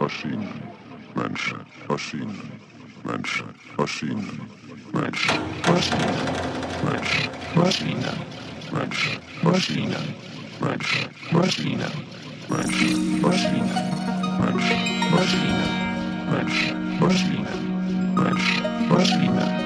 Maschinen, Menschen, Maschinen, Menschen, Maschinen, Menschen, Maschinen, Menschen, Maschinen, Menschen, Maschinen, Menschen, Maschinen, Menschen, Maschinen, Menschen, Maschinen, Menschen, Maschinen, Menschen, Maschinen.